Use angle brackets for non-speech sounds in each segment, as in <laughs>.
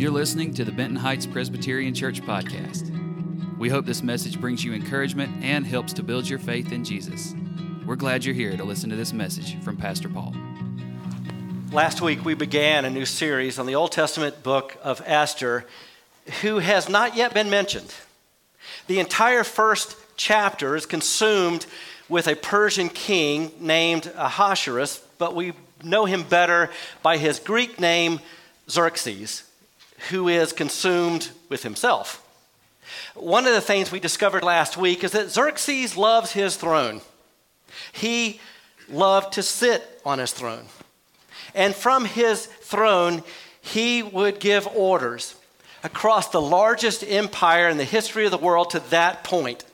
You're listening to the Benton Heights Presbyterian Church podcast. We hope this message brings you encouragement and helps to build your faith in Jesus. We're glad you're here to listen to this message from Pastor Paul. Last week, we began a new series on the Old Testament book of Esther, who has not yet been mentioned. The entire first chapter is consumed with a Persian king named Ahasuerus, but we know him better by his Greek name, Xerxes who is consumed with himself. One of the things we discovered last week is that Xerxes loves his throne. He loved to sit on his throne. And from his throne, he would give orders across the largest empire in the history of the world to that point.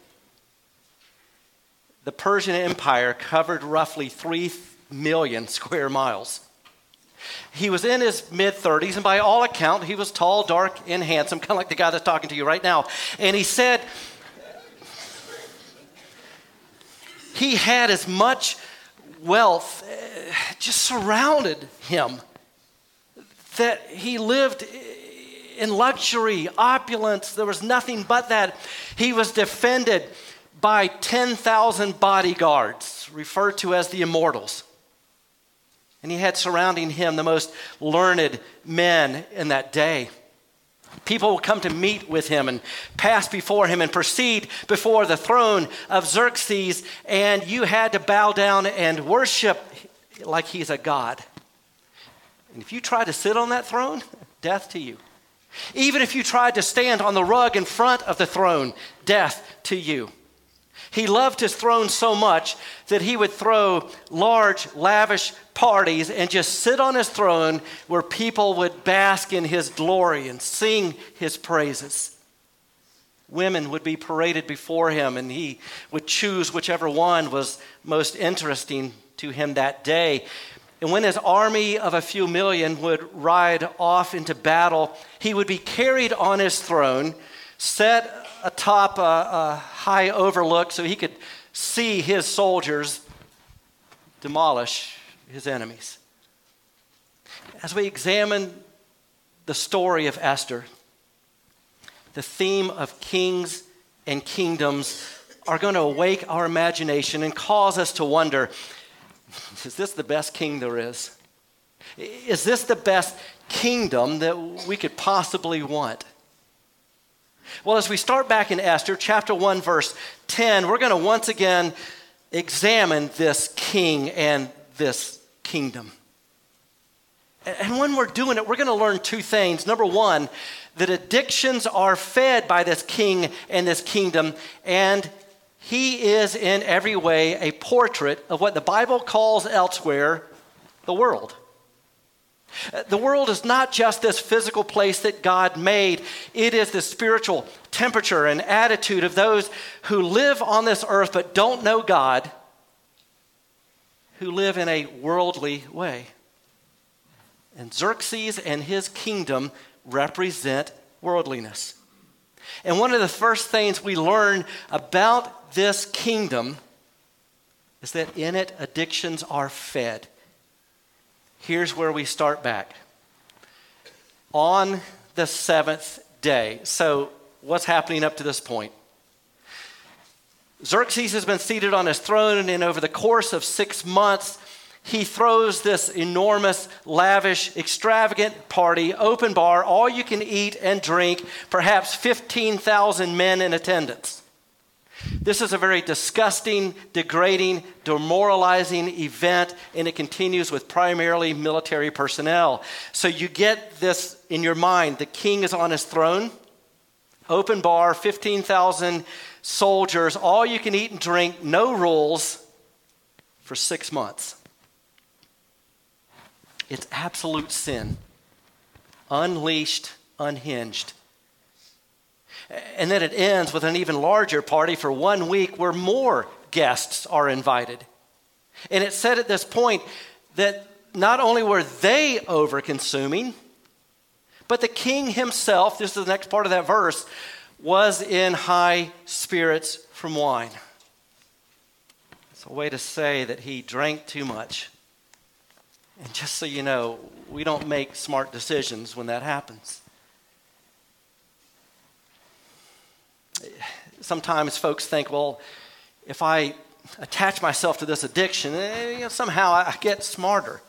The Persian Empire covered roughly 3 million square miles. He was in his mid 30s, and by all account, he was tall, dark, and handsome, <laughs> kind of like the guy that's talking to you right now. And he said he had as much wealth uh, just surrounded him that he lived in luxury, opulence. There was nothing but that. He was defended by 10,000 bodyguards, referred to as the immortals. And he had surrounding him the most learned men in that day. People would come to meet with him and pass before him and proceed before the throne of Xerxes, and you had to bow down and worship like he's a god. And if you tried to sit on that throne, <laughs> death to you. Even if you tried to stand on the rug in front of the throne, death to you. He loved his throne so much that he would throw large, lavish parties and just sit on his throne where people would bask in his glory and sing his praises. Women would be paraded before him, and he would choose whichever one was most interesting to him that day. And when his army of a few million would ride off into battle, he would be carried on his throne, set atop a, a high overlook so he could see his soldiers demolish his enemies. As we examine the story of Esther, the theme of kings and kingdoms are going to awake our imagination and cause us to wonder is this the best king there is? Is this the best kingdom that we could possibly want? Well, as we start back in Esther, chapter 1, verse 10, we're going to once again examine this king and this kingdom. And when we're doing it, we're going to learn two things. Number one, that addictions are fed by this king and this kingdom, and he is in every way a portrait of what the Bible calls elsewhere the world. The world is not just this physical place that God made, it is the spiritual temperature and attitude of those who live on this earth but don't know God, who live in a worldly way. And Xerxes and his kingdom represent worldliness. And one of the first things we learn about this kingdom is that in it addictions are fed here's where we start back. On the seventh day. So, what's happening up to this point? Xerxes has been seated on his throne, and over the course of six months, he throws this enormous, lavish, extravagant party, open bar, all you can eat and drink, perhaps 15,000 men in attendance. This is a very disgusting, degrading, demoralizing event, and it continues with primarily military personnel. So you get this in your mind the king is on his throne, open bar, 15,000 soldiers, all you can eat and drink, no rules for six months. It's absolute sin, unleashed, unhinged. And then it ends with an even larger party for one week where more guests are invited. And it said at this point that not only were they over consuming, but the king himself, this is the next part of that verse, was in high spirits from wine. It's a way to say that he drank too much. And just so you know, we don't make smart decisions when that happens. Sometimes folks think, well, if I attach myself to this addiction, eh, you know, somehow I get smarter.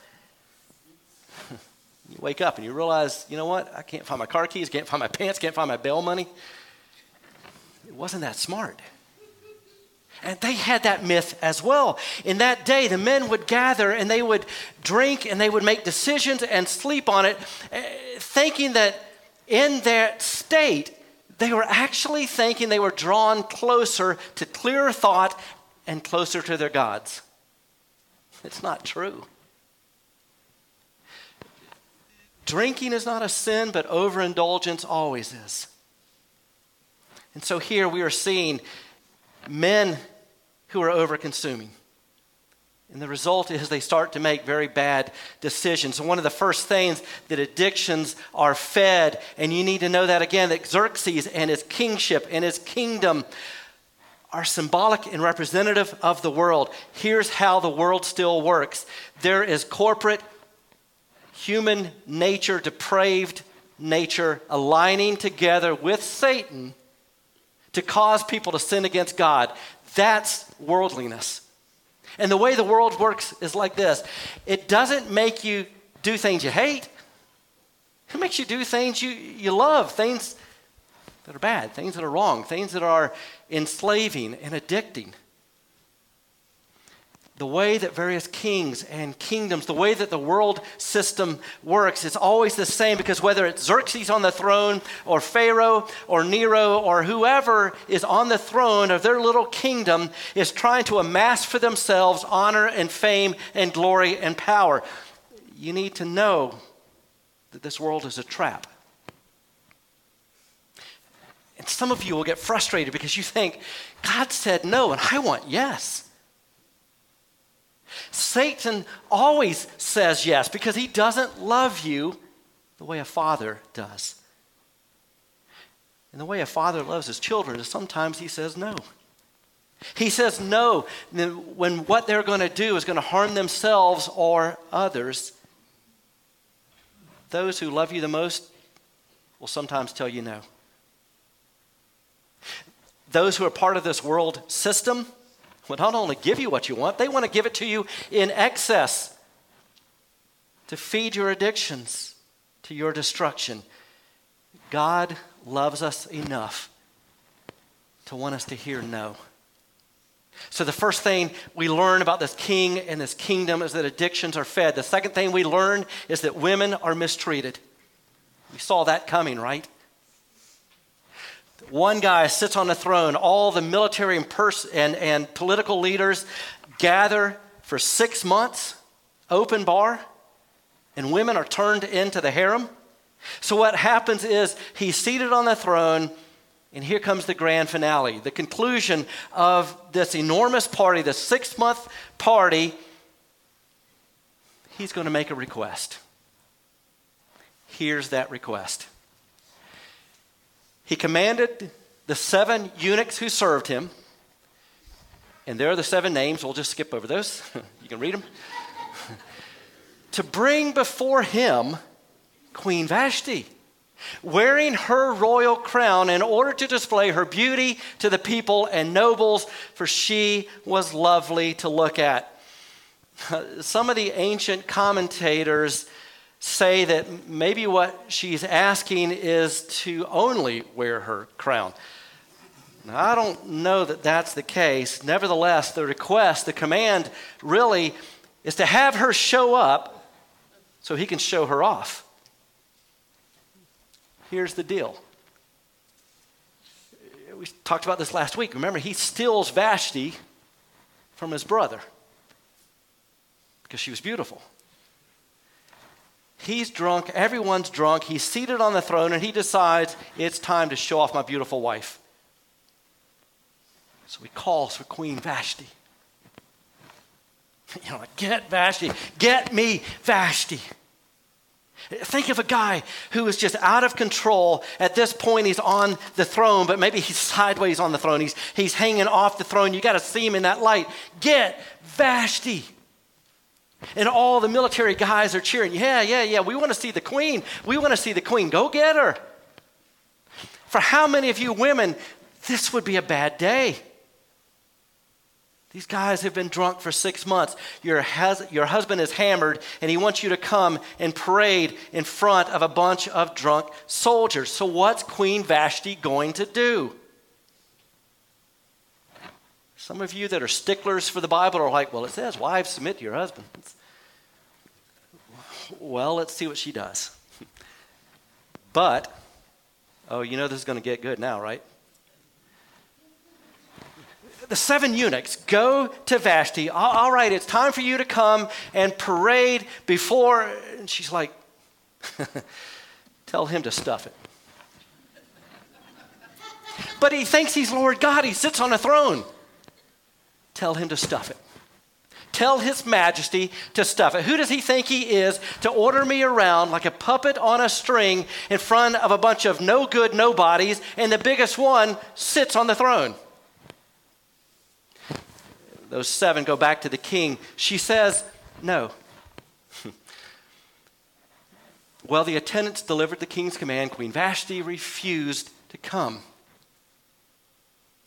<laughs> you wake up and you realize, you know what? I can't find my car keys, can't find my pants, can't find my bail money. It wasn't that smart. And they had that myth as well. In that day, the men would gather and they would drink and they would make decisions and sleep on it, eh, thinking that in that state, they were actually thinking they were drawn closer to clearer thought and closer to their gods. It's not true. Drinking is not a sin, but overindulgence always is. And so here we are seeing men who are overconsuming. And the result is they start to make very bad decisions. And one of the first things that addictions are fed, and you need to know that again, that Xerxes and his kingship and his kingdom are symbolic and representative of the world. Here's how the world still works there is corporate, human nature, depraved nature aligning together with Satan to cause people to sin against God. That's worldliness. And the way the world works is like this. It doesn't make you do things you hate, it makes you do things you, you love, things that are bad, things that are wrong, things that are enslaving and addicting the way that various kings and kingdoms, the way that the world system works, it's always the same because whether it's Xerxes on the throne or Pharaoh or Nero or whoever is on the throne of their little kingdom is trying to amass for themselves honor and fame and glory and power. You need to know that this world is a trap. And some of you will get frustrated because you think, God said no, and I want yes. Satan always says yes because he doesn't love you the way a father does. And the way a father loves his children is sometimes he says no. He says no when what they're going to do is going to harm themselves or others. Those who love you the most will sometimes tell you no. Those who are part of this world system will not only give you what you want, they want to give it to you in excess to feed your addictions, to your destruction. God loves us enough to want us to hear no. So, the first thing we learn about this king and this kingdom is that addictions are fed. The second thing we learn is that women are mistreated. We saw that coming, right? One guy sits on the throne. All the military and, pers- and, and political leaders gather for six months, open bar, and women are turned into the harem. So, what happens is he's seated on the throne, and here comes the grand finale, the conclusion of this enormous party, the six month party. He's going to make a request. Here's that request. He commanded the seven eunuchs who served him, and there are the seven names. We'll just skip over those. <laughs> you can read them. <laughs> to bring before him Queen Vashti, wearing her royal crown in order to display her beauty to the people and nobles, for she was lovely to look at. <laughs> Some of the ancient commentators say that maybe what she's asking is to only wear her crown. Now, I don't know that that's the case. Nevertheless, the request, the command really is to have her show up so he can show her off. Here's the deal. We talked about this last week. Remember, he steals Vashti from his brother because she was beautiful. He's drunk, everyone's drunk, he's seated on the throne, and he decides it's time to show off my beautiful wife. So he calls for Queen Vashti. <laughs> You know, get Vashti, get me Vashti. Think of a guy who is just out of control. At this point, he's on the throne, but maybe he's sideways on the throne. He's, he's hanging off the throne. You got to see him in that light. Get Vashti. And all the military guys are cheering, yeah, yeah, yeah, we want to see the queen. We want to see the queen. Go get her. For how many of you women this would be a bad day. These guys have been drunk for six months. Your, your husband is hammered, and he wants you to come and parade in front of a bunch of drunk soldiers. So, what's Queen Vashti going to do? Some of you that are sticklers for the Bible are like, well, it says, wives, submit to your husbands. Well, let's see what she does. But, oh, you know this is going to get good now, right? the seven eunuchs go to Vashti. All right, it's time for you to come and parade before. And she's like, <laughs> tell him to stuff it. But he thinks he's Lord God. He sits on a throne. Tell him to stuff it. Tell his majesty to stuff it. Who does he think he is to order me around like a puppet on a string in front of a bunch of no good nobodies, and the biggest one sits on the throne? those seven go back to the king. She says, No. <laughs> well, the attendants delivered the king's command. Queen Vashti refused to come.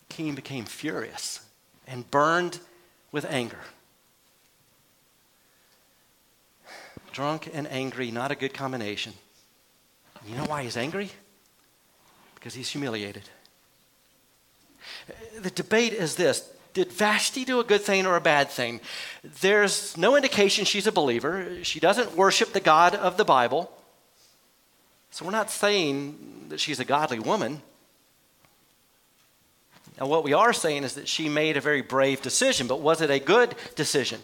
The king became furious and burned with anger. Drunk and angry, not a good combination. You know why he's angry? Because he's humiliated. The debate is this did Vashti do a good thing or a bad thing? There's no indication she's a believer. She doesn't worship the God of the Bible. So we're not saying that she's a godly woman. Now, what we are saying is that she made a very brave decision, but was it a good decision?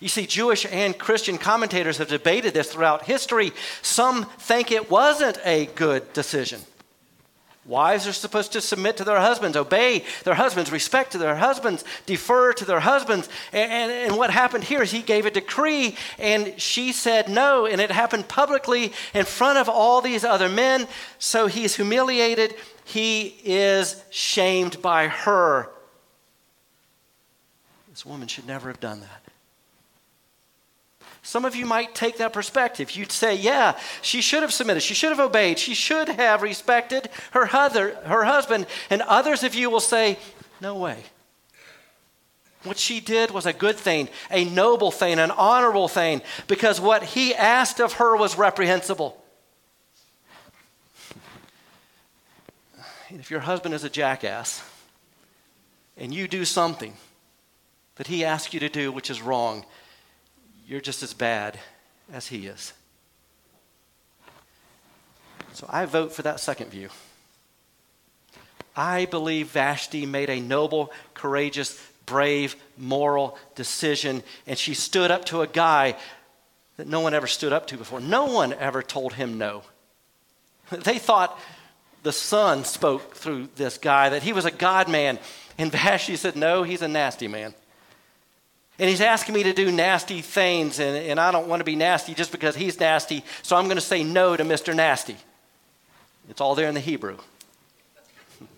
You see, Jewish and Christian commentators have debated this throughout history. Some think it wasn't a good decision. Wives are supposed to submit to their husbands, obey their husbands, respect to their husbands, defer to their husbands. And, and, and, what happened here is he gave a decree and she said no. And it happened publicly in front of all these other men. So he's humiliated. He is shamed by her. This woman should never have done that. Some of you might take that perspective. You'd say, yeah, she should have submitted. She should have obeyed. She should have respected her, other, her husband. And others of you will say, no way. What she did was a good thing, a noble thing, an honorable thing, because what he asked of her was reprehensible. If your husband is a jackass and you do something that he asks you to do which is wrong, you're just as bad as he is. So I vote for that second view. I believe Vashti made a noble, courageous, brave, moral decision, and she stood up to a guy that no one ever stood up to before. No one ever told him no. <laughs> They thought the Son spoke through this guy, that he was a God man. And Vashti said, No, he's a nasty man. And he's asking me to do nasty things, and, and I don't want to be nasty just because he's nasty, so I'm going to say no to Mr. Nasty. It's all there in the Hebrew. <laughs>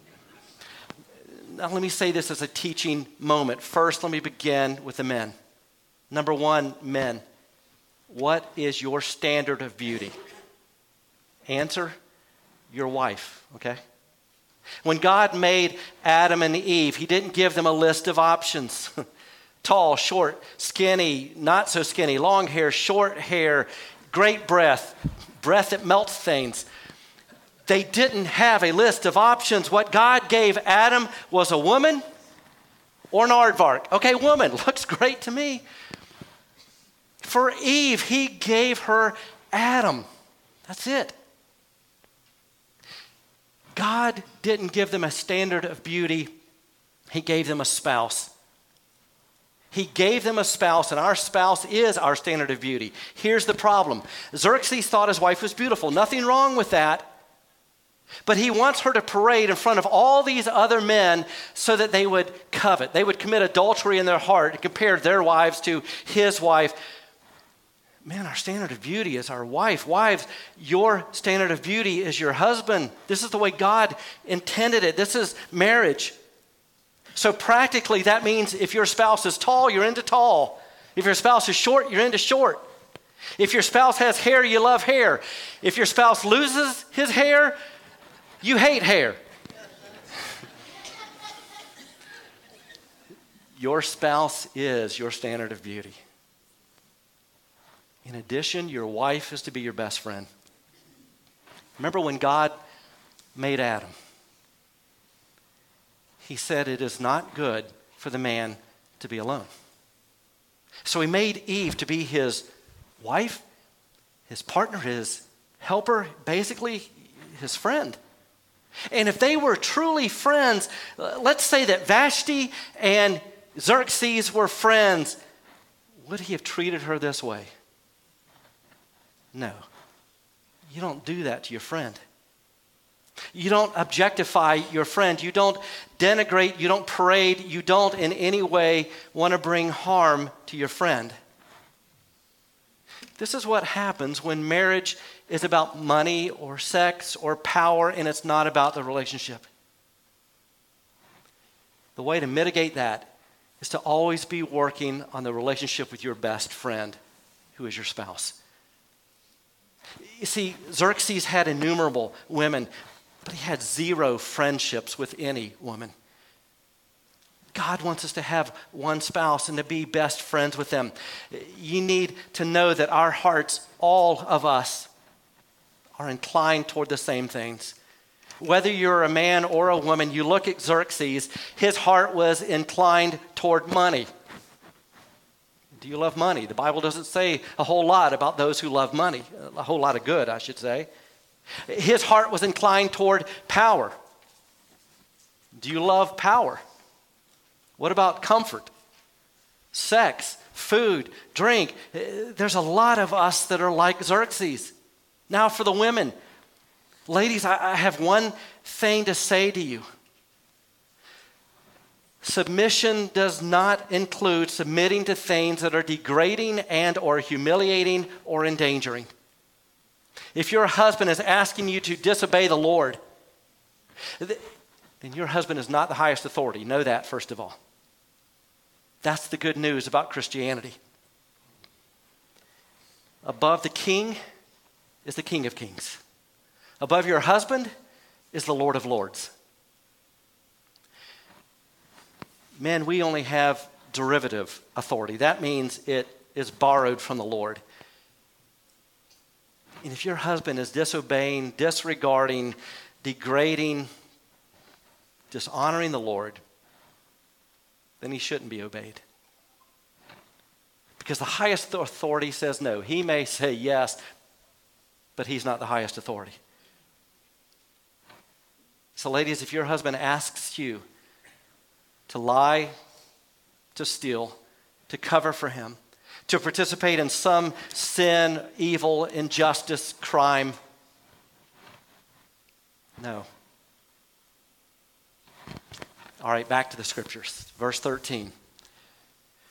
now, let me say this as a teaching moment. First, let me begin with the men. Number one, men. What is your standard of beauty? Answer your wife, okay? When God made Adam and Eve, He didn't give them a list of options. <laughs> tall, short, skinny, not so skinny, long hair, short hair, great breath, breath that melts things. They didn't have a list of options. What God gave Adam was a woman or an aardvark. Okay, woman, <laughs> looks great to me. For Eve, he gave her Adam. That's it. God didn't give them a standard of beauty, He gave them a spouse. He gave them a spouse, and our spouse is our standard of beauty. Here's the problem Xerxes thought his wife was beautiful. Nothing wrong with that. But he wants her to parade in front of all these other men so that they would covet. They would commit adultery in their heart and compare their wives to his wife. Man, our standard of beauty is our wife. Wives, your standard of beauty is your husband. This is the way God intended it. This is marriage. So, practically, that means if your spouse is tall, you're into tall. If your spouse is short, you're into short. If your spouse has hair, you love hair. If your spouse loses his hair, you hate hair. <laughs> Your spouse is your standard of beauty. In addition, your wife is to be your best friend. Remember when God made Adam? He said, It is not good for the man to be alone. So he made Eve to be his wife, his partner, his helper, basically his friend. And if they were truly friends, let's say that Vashti and Xerxes were friends, would he have treated her this way? No. You don't do that to your friend. You don't objectify your friend. You don't denigrate. You don't parade. You don't in any way want to bring harm to your friend. This is what happens when marriage is about money or sex or power and it's not about the relationship. The way to mitigate that is to always be working on the relationship with your best friend, who is your spouse. You see, Xerxes had innumerable women, but he had zero friendships with any woman. God wants us to have one spouse and to be best friends with them. You need to know that our hearts, all of us, are inclined toward the same things. Whether you're a man or a woman, you look at Xerxes, his heart was inclined toward money. Do you love money? The Bible doesn't say a whole lot about those who love money, a whole lot of good, I should say. His heart was inclined toward power. Do you love power? What about comfort? Sex, food, drink. Eh, there's a lot of us that are like Xerxes. Now, for the women, ladies, I, have one thing to say to you. Submission does not include submitting to things that are degrading and or humiliating or endangering. If your husband is asking you to disobey the Lord, then your husband is not the highest authority. Know that, first of all. That's the good news about Christianity. Above the king is the King of Kings. Above your husband is the Lord of Lords. Men, we only have derivative authority. That means it is borrowed from the Lord. And if your husband is disobeying, disregarding, degrading, dishonoring the Lord, then he shouldn't be obeyed. Because the highest authority says no. He may say yes, but he's not the highest authority. So, ladies, if your husband asks you to lie, to steal, to cover for him, to participate in some sin, evil, injustice, crime, no. All right, back to the scriptures. Verse 13.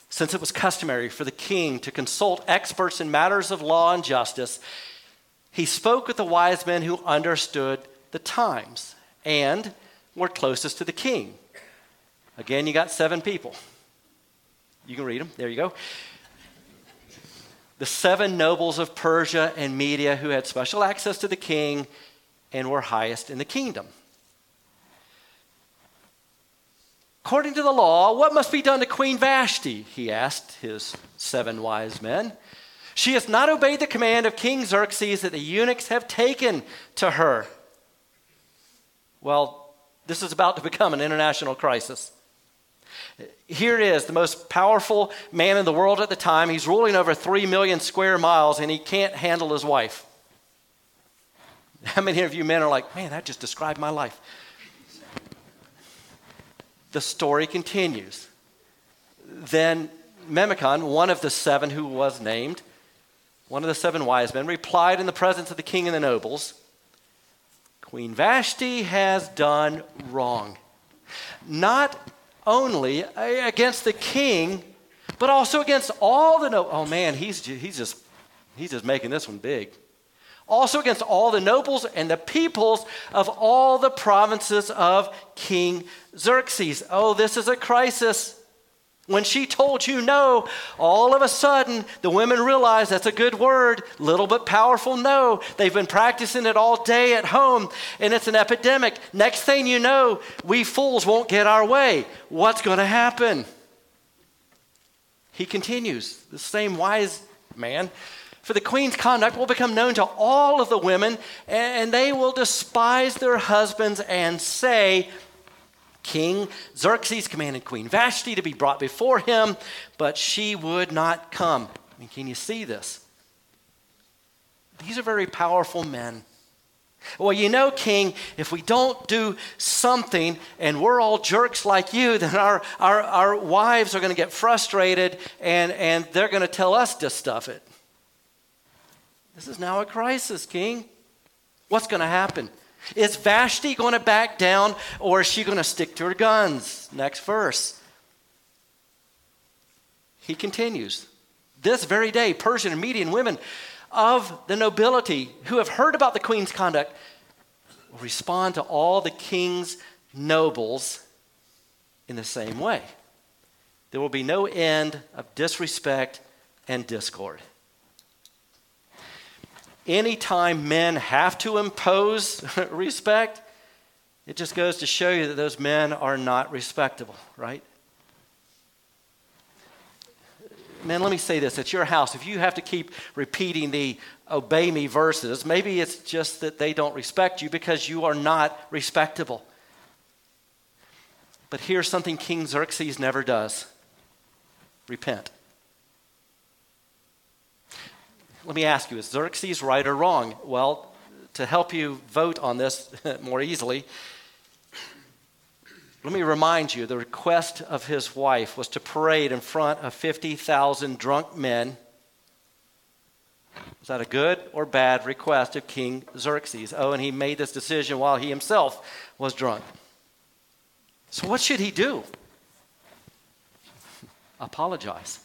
Since it was customary for the king to consult experts in matters of law and justice, he spoke with the wise men who understood the times and were closest to the king. Again, you got seven people. You can read them. There you go. The seven nobles of Persia and Media who had special access to the king and were highest in the kingdom. According to the law, what must be done to Queen Vashti? He asked his seven wise men. She has not obeyed the command of King Xerxes that the eunuchs have taken to her. Well, this is about to become an international crisis. Here it is, the most powerful man in the world at the time. He's ruling over 3 million square miles and he can't handle his wife. How many of you men are like, man, that just described my life? The story continues. Then Memucan, one of the seven who was named, one of the seven wise men, replied in the presence of the king and the nobles Queen Vashti has done wrong. Not only against the king, but also against all the no. Oh man, he's, he's, just, he's just making this one big. Also against all the nobles and the peoples of all the provinces of King Xerxes. Oh, this is a crisis. When she told you no, all of a sudden the women realized that's a good word, little but powerful no. They've been practicing it all day at home and it's an epidemic. Next thing you know, we fools won't get our way. What's going to happen? He continues, the same wise man. For the queen's conduct will become known to all of the women, and they will despise their husbands and say, King Xerxes commanded Queen Vashti to be brought before him, but she would not come. I mean, can you see this? These are very powerful men. Well, you know, King, if we don't do something and we're all jerks like you, <laughs> then our, our, our wives are going to get frustrated and, and they're going to tell us to stuff it. This is now a crisis, King. What's going to happen? Is Vashti going to back down or is she going to stick to her guns? Next verse. He continues. This very day, Persian and Median women of the nobility who have heard about the queen's conduct will respond to all the king's nobles in the same way. There will be no end of disrespect and discord. Anytime men have to impose <laughs> respect, it just goes to show you that those men are not respectable, right? man, let me say this at your house, if you have to keep repeating the obey me verses, maybe it's just that they don't respect you because you are not respectable. But here's something King Xerxes never does repent. Let me ask you is Xerxes right or wrong? Well, to help you vote on this <laughs> more easily, let me remind you the request of his wife was to parade in front of 50,000 drunk men. Is that a good or bad request of King Xerxes? Oh, and he made this decision while he himself was drunk. So, what should he do? <laughs> Apologize.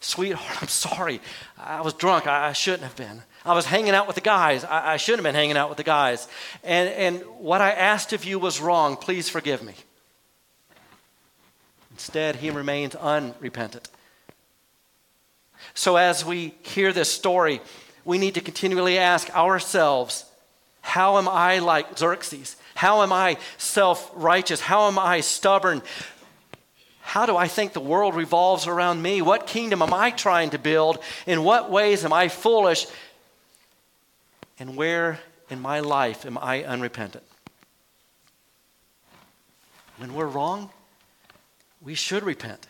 Sweetheart, I'm sorry. I was drunk. I shouldn't have been. I was hanging out with the guys. I, I shouldn't have been hanging out with the guys. And, and what I asked of you was wrong. Please forgive me. Instead, he remains unrepentant. So, as we hear this story, we need to continually ask ourselves how am I like Xerxes? How am I self righteous? How am I stubborn? How do I think the world revolves around me? What kingdom am I trying to build? In what ways am I foolish? And where in my life am I unrepentant? When we're wrong, we should repent.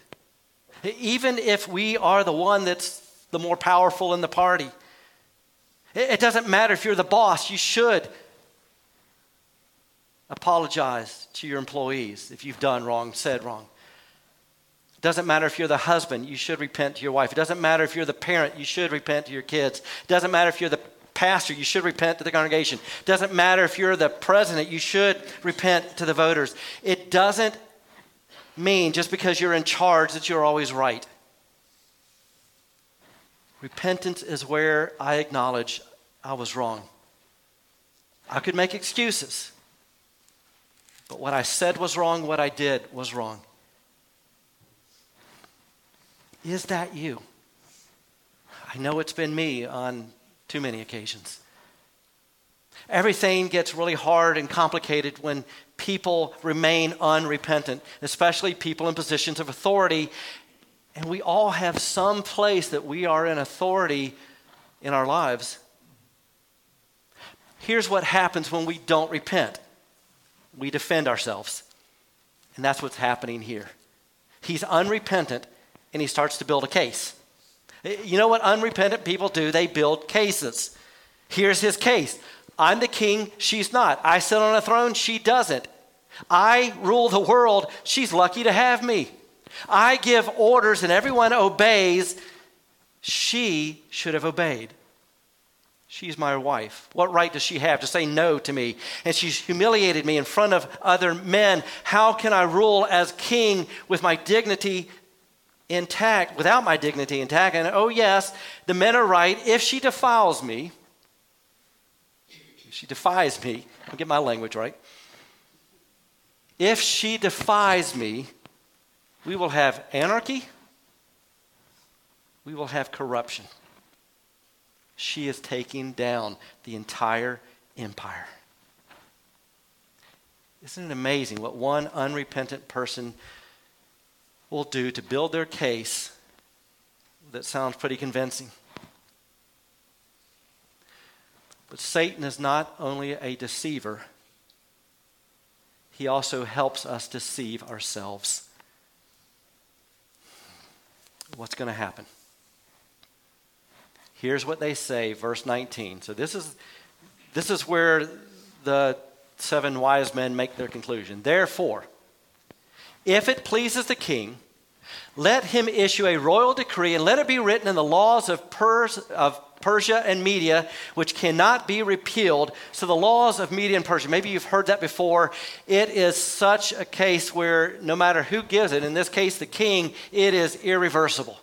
Even if we are the one that's the more powerful in the party. It doesn't matter if you're the boss, you should apologize to your employees if you've done wrong, said wrong. It doesn't matter if you're the husband, you should repent to your wife. It doesn't matter if you're the parent, you should repent to your kids. It doesn't matter if you're the pastor, you should repent to the congregation. It doesn't matter if you're the president, you should repent to the voters. It doesn't mean just because you're in charge that you're always right. Repentance is where I acknowledge I was wrong. I could make excuses, but what I said was wrong, what I did was wrong. Is that you? I know it's been me on too many occasions. Everything gets really hard and complicated when people remain unrepentant, especially people in positions of authority. And we all have some place that we are in authority in our lives. Here's what happens when we don't repent we defend ourselves. And that's what's happening here. He's unrepentant and he starts to build a case. Eh, you know what unrepentant people do? They build cases. Here's his case I'm the king, she's not. I sit on a throne, she doesn't. I rule the world, she's lucky to have me. I give orders and everyone obeys. She should have obeyed. She's my wife. What right does she have to say no to me? And she's humiliated me in front of other men. How can I rule as king with my dignity intact, without my dignity intact. And oh, yes, the men are right. If she defiles me, if she defies me, I'll get my language right. If she defies me, we will have anarchy, we will have corruption. She is taking down the entire empire. Isn't it amazing what one unrepentant person will do to build their case that sounds pretty convincing. But Satan is not only a deceiver, he also helps us deceive ourselves. What's going to happen? Here's what they say, verse 19. So this is this is where the seven wise men make their conclusion. Therefore, if it pleases the king, let him issue a royal decree and let it be written in the laws of, Pers- of Persia and Media, which cannot be repealed. So, the laws of Media and Persia, maybe you've heard that before. It is such a case where no matter who gives it, in this case the king, it is irreversible.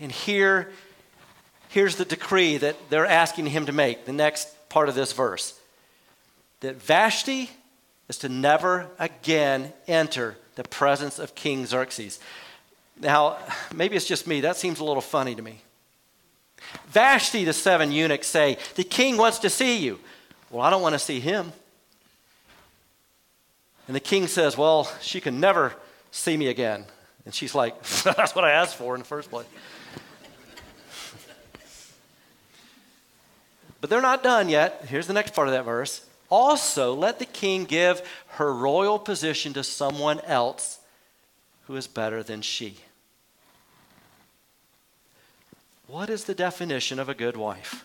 And here, here's the decree that they're asking him to make, the next part of this verse that Vashti is to never again enter the presence of King Xerxes. Now, maybe it's just me, that seems a little funny to me. Vashti, the seven eunuchs say, The king wants to see you. Well, I don't want to see him. And the king says, Well, she can never see me again. And she's like, <laughs> That's what I asked for in the first place. but they're not done yet. Here's the next part of that verse. Also, let the king give her royal position to someone else who is better than she. What is the definition of a good wife?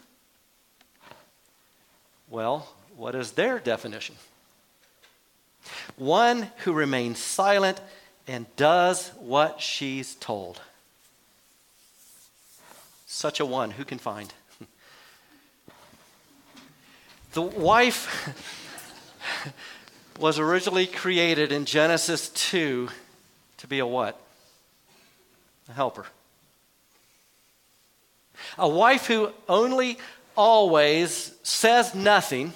Well, what is their definition? One who remains silent and does what she's told. Such a one, who can find? The wife <laughs> was originally created in Genesis 2 to be a what? A helper. A wife who only always says nothing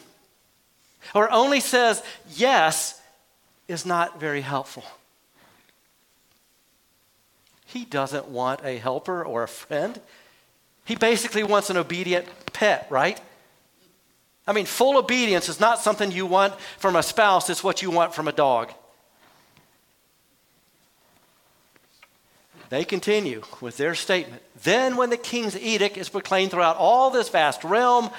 or only says yes is not very helpful. He doesn't want a helper or a friend. He basically wants an obedient pet, right? I mean, full obedience is not something you want from a spouse, it's what you want from a dog. They continue with their statement. Then, when the king's edict is proclaimed throughout all this vast realm,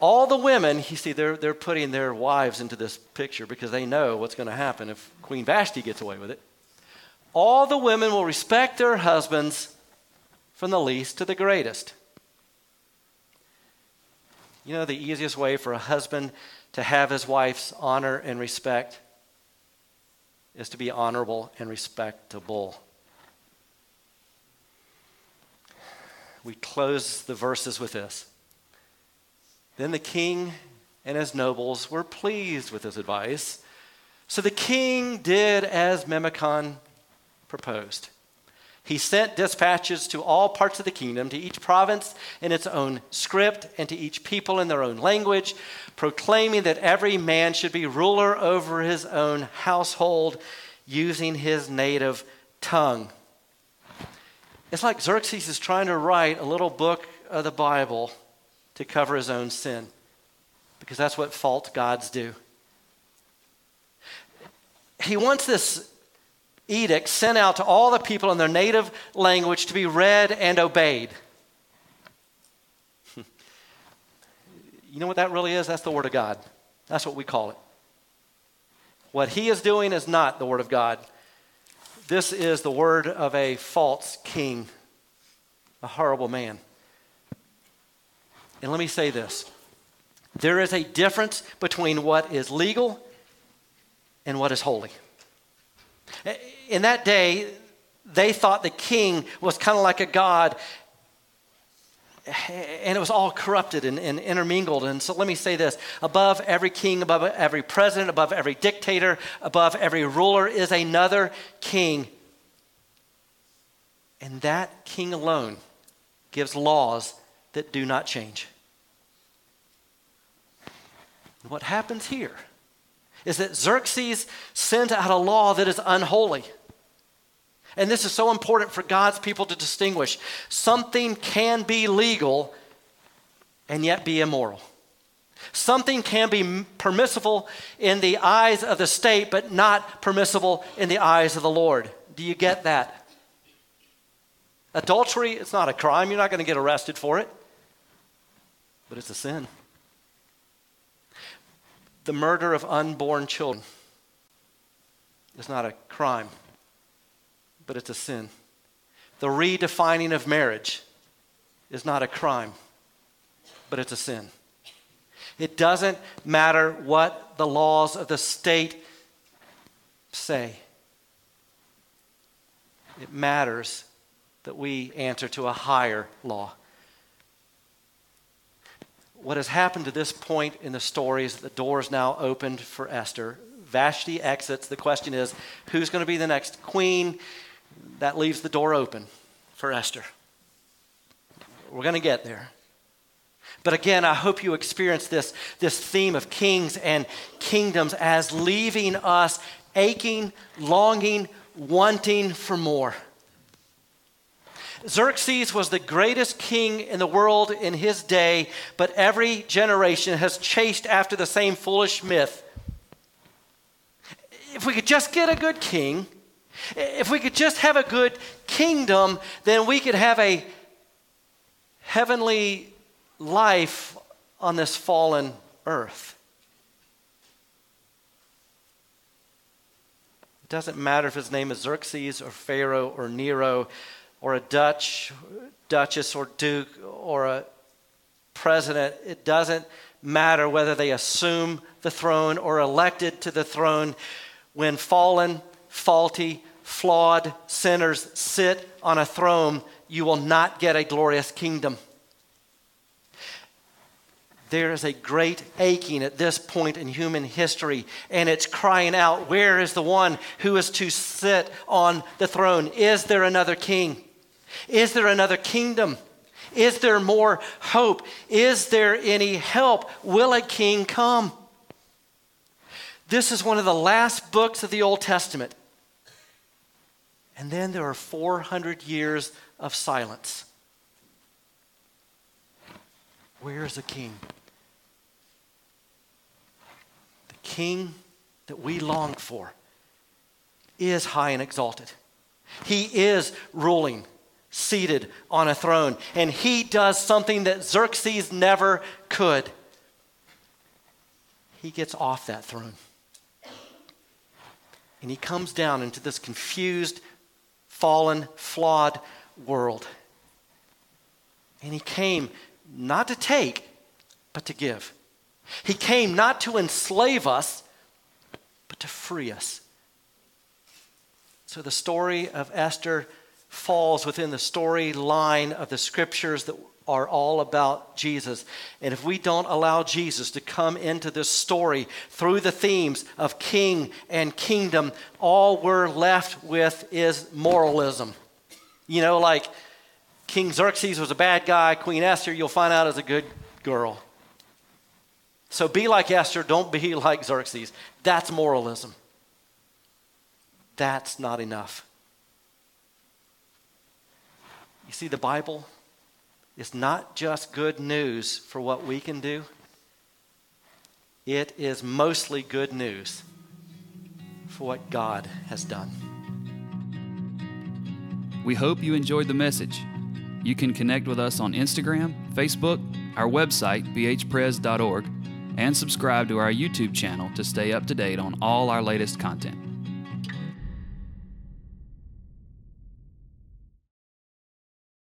all the women, you see, they're, they're putting their wives into this picture because they know what's going to happen if Queen Vashti gets away with it. All the women will respect their husbands from the least to the greatest. You know the easiest way for a husband to have his wife's honor and respect is to be honorable and respectable. We close the verses with this. Then the king and his nobles were pleased with his advice. So the king did as Memucan proposed. He sent dispatches to all parts of the kingdom, to each province in its own script, and to each people in their own language, proclaiming that every man should be ruler over his own household using his native tongue. It's like Xerxes is trying to write a little book of the Bible to cover his own sin, because that's what false gods do. He wants this edict sent out to all the people in their native language to be read and obeyed. <laughs> you know what that really is? That's the Word of God. That's what we call it. What he is doing is not the Word of God. This is the word of a false king, a horrible man. And let me say this there is a difference between what is legal and what is holy. In that day, they thought the king was kind of like a god, and it was all corrupted and, and, intermingled. And so let me say this above every king, above every president, above every dictator, above every ruler is another king. And that king alone gives laws that do not change. What happens here is that Xerxes sent out a law that is unholy. And this is so important for God's people to distinguish. Something can be legal and yet be immoral. Something can be permissible in the eyes of the state, but not permissible in the eyes of the Lord. Do you get that? Adultery, it's not a crime. You're not going to get arrested for it, but it's a sin. The murder of unborn children is not a crime, but it's a sin. The redefining of marriage is not a crime, but it's a sin. It doesn't matter what the laws of the state say. It matters that we answer to a higher law. What has happened to this point in the story is that the door is now opened for Esther. Vashti exits. The question is who's going to be the next queen? That leaves the door open for Esther. We're going to get there. But again, I hope you experience this, this theme of kings and kingdoms as leaving us aching, longing, wanting for more. Xerxes was the greatest king in the world in his day, but every generation has chased after the same foolish myth. If we could just get a good king, if we could just have a good kingdom, then we could have a heavenly life on this fallen earth. It doesn't matter if his name is Xerxes or Pharaoh or Nero or a Dutch duchess or duke or a president. It doesn't matter whether they assume the throne or elected to the throne. When fallen, faulty, flawed sinners sit on a throne, you will not get a glorious kingdom. There is a great aching at this point in human history, and it's crying out, Where is the one who is to sit on the throne? Is there another king? Is there another kingdom? Is there more hope? Is there any help? Will a king come? This is one of the last books of the Old Testament. And then there are 400 years of silence. Where is the king? The king that we long for is high and exalted. He is ruling, seated on a throne, and he does something that Xerxes never could. He gets off that throne. And he comes down into this confused, fallen, flawed world. And he came not to take, but to give. He came not to enslave us, but to free us. So the story of Esther falls within the storyline of the scriptures that are all about Jesus. And if we don't allow Jesus to come into this story through the themes of king and kingdom, all we're left with is moralism. You know, like King Xerxes was a bad guy, Queen Esther, you'll find out, is a good girl. So be like Esther, don't be like Xerxes. That's moralism. That's not enough. You see, the Bible is not just good news for what we can do, it is mostly good news for what God has done. We hope you enjoyed the message. You can connect with us on Instagram, Facebook, our website, bhpres.org and subscribe to our YouTube channel to stay up to date on all our latest content.